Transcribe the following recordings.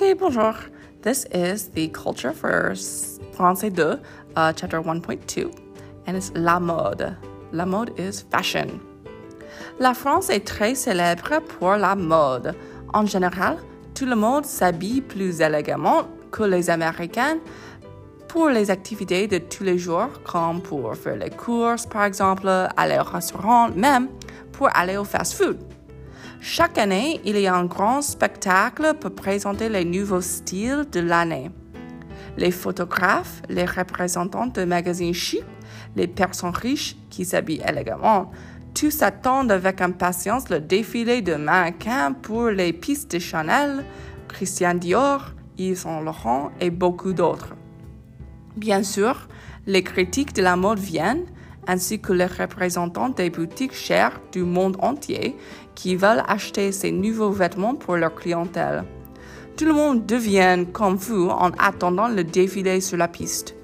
Okay, bonjour. This is the culture for Français 2, uh, chapter 1.2, and it's la mode. La mode is fashion. La France est très célèbre pour la mode. En général, tout le monde s'habille plus élégamment que les Américains pour les activités de tous les jours, comme pour faire les courses, par exemple, aller au restaurant, même pour aller au fast-food. Chaque année, il y a un grand spectacle pour présenter les nouveaux styles de l'année. Les photographes, les représentants de magazines chics, les personnes riches qui s'habillent élégamment, tous attendent avec impatience le défilé de mannequins pour les pistes de Chanel, Christian Dior, Yves Saint Laurent et beaucoup d'autres. Bien sûr, les critiques de la mode viennent, ainsi que les représentants des boutiques chères du monde entier qui veulent acheter ces nouveaux vêtements pour leur clientèle. Tout le monde devient comme vous en attendant le défilé sur la piste.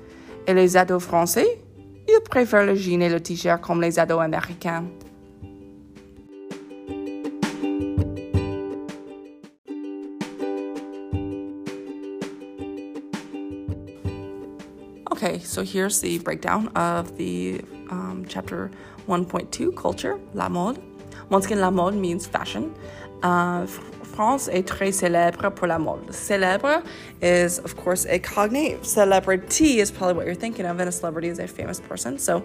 Et les ados français, ils préfèrent le jean et le t-shirt comme les ados américains. Okay, so here's the breakdown of the um, chapter 1.2 culture, la mode. Once again, la mode means fashion. Uh, France est très célèbre pour la mode. Célèbre is, of course, a cognate. Celebrity is probably what you're thinking of, and a celebrity is a famous person. So,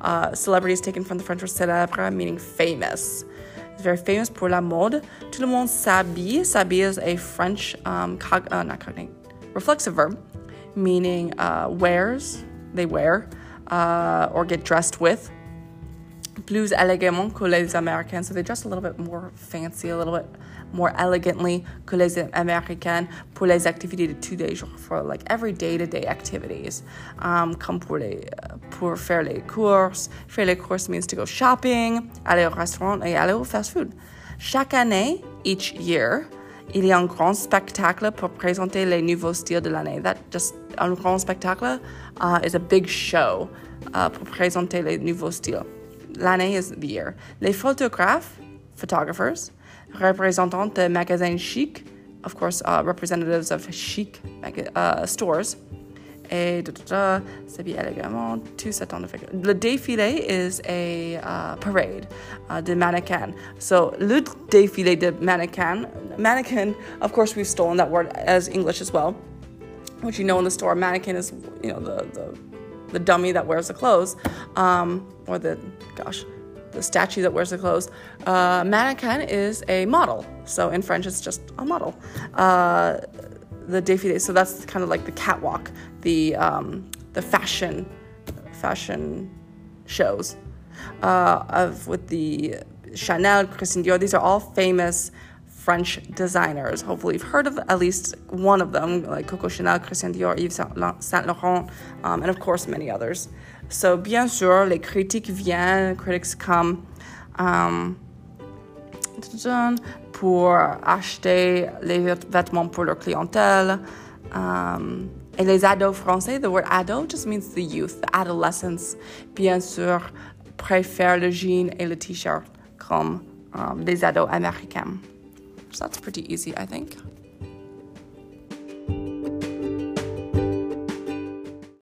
uh, celebrity is taken from the French word célèbre, meaning famous. It's very famous pour la mode. Tout le monde s'habille. S'habille is a French, um, uh, not cognate, reflexive verb, meaning uh, wears, they wear, uh, or get dressed with plus élégamment que les Américains. So they dress a little bit more fancy, a little bit more elegantly que les Américains pour les activités de tous les jours, for like every day-to-day activities. Um, comme pour, les, pour faire les courses. Faire les courses means to go shopping, aller au restaurant et aller au fast-food. Chaque année, each year, il y a un grand spectacle pour présenter les nouveaux styles de l'année. That just un grand spectacle uh, is a big show uh, pour présenter les nouveaux styles. L'année is the year. Les photographes, photographers, représentants de magasins chic, of course, uh, representatives of chic uh, stores, et s'habille élégamment, tous attendent. Le défilé is a uh, parade uh, de mannequins. So, le défilé de mannequins, mannequin, of course, we've stolen that word as English as well, which you know in the store. Mannequin is, you know, the, the the dummy that wears the clothes, um, or the, gosh, the statue that wears the clothes. Uh, mannequin is a model. So in French, it's just a model. Uh, the défilé, so that's kind of like the catwalk, the um, the fashion fashion shows uh, of with the Chanel, Christian Dior. These are all famous French designers. Hopefully, you've heard of at least one of them, like Coco Chanel, Christian Dior, Yves Saint Laurent, um, and of course many others. So, bien sûr, les critiques viennent, critics come um, pour acheter les vêtements pour leur clientèle. Um, et les ados français, the word ado just means the youth, the adolescents, bien sûr, préfèrent le jean et le t-shirt comme um, les ados américains. So that's pretty easy, I think.